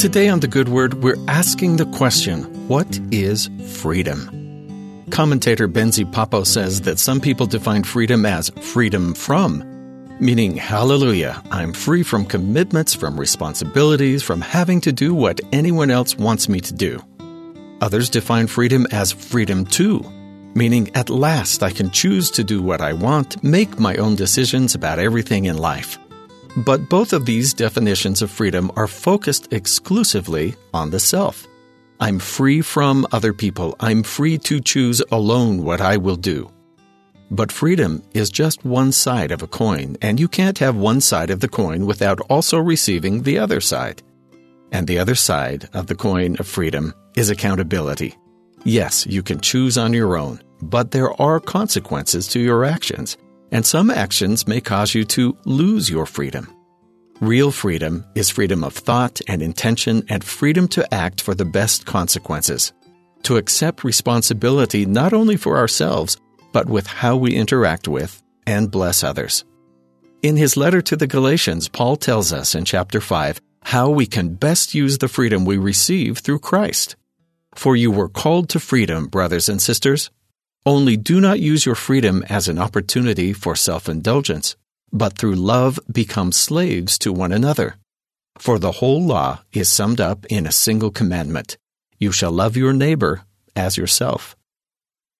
Today on The Good Word, we're asking the question what is freedom? Commentator Benzi Papo says that some people define freedom as freedom from, meaning, hallelujah, I'm free from commitments, from responsibilities, from having to do what anyone else wants me to do. Others define freedom as freedom to, meaning at last I can choose to do what I want, make my own decisions about everything in life. But both of these definitions of freedom are focused exclusively on the self. I'm free from other people. I'm free to choose alone what I will do. But freedom is just one side of a coin, and you can't have one side of the coin without also receiving the other side. And the other side of the coin of freedom is accountability. Yes, you can choose on your own, but there are consequences to your actions and some actions may cause you to lose your freedom. Real freedom is freedom of thought and intention and freedom to act for the best consequences, to accept responsibility not only for ourselves, but with how we interact with and bless others. In his letter to the Galatians, Paul tells us in chapter 5 how we can best use the freedom we receive through Christ. For you were called to freedom, brothers and sisters. Only do not use your freedom as an opportunity for self indulgence, but through love become slaves to one another. For the whole law is summed up in a single commandment You shall love your neighbor as yourself.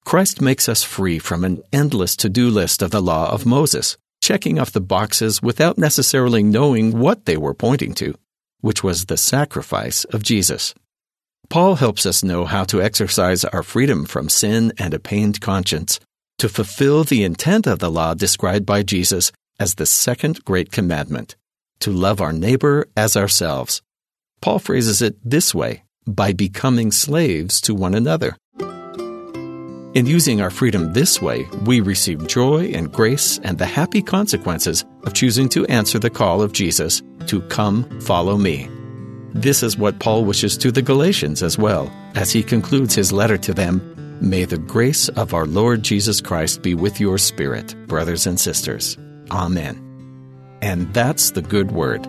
Christ makes us free from an endless to do list of the law of Moses, checking off the boxes without necessarily knowing what they were pointing to, which was the sacrifice of Jesus. Paul helps us know how to exercise our freedom from sin and a pained conscience to fulfill the intent of the law described by Jesus as the second great commandment to love our neighbor as ourselves. Paul phrases it this way by becoming slaves to one another. In using our freedom this way, we receive joy and grace and the happy consequences of choosing to answer the call of Jesus to come follow me. This is what Paul wishes to the Galatians as well, as he concludes his letter to them May the grace of our Lord Jesus Christ be with your spirit, brothers and sisters. Amen. And that's the good word.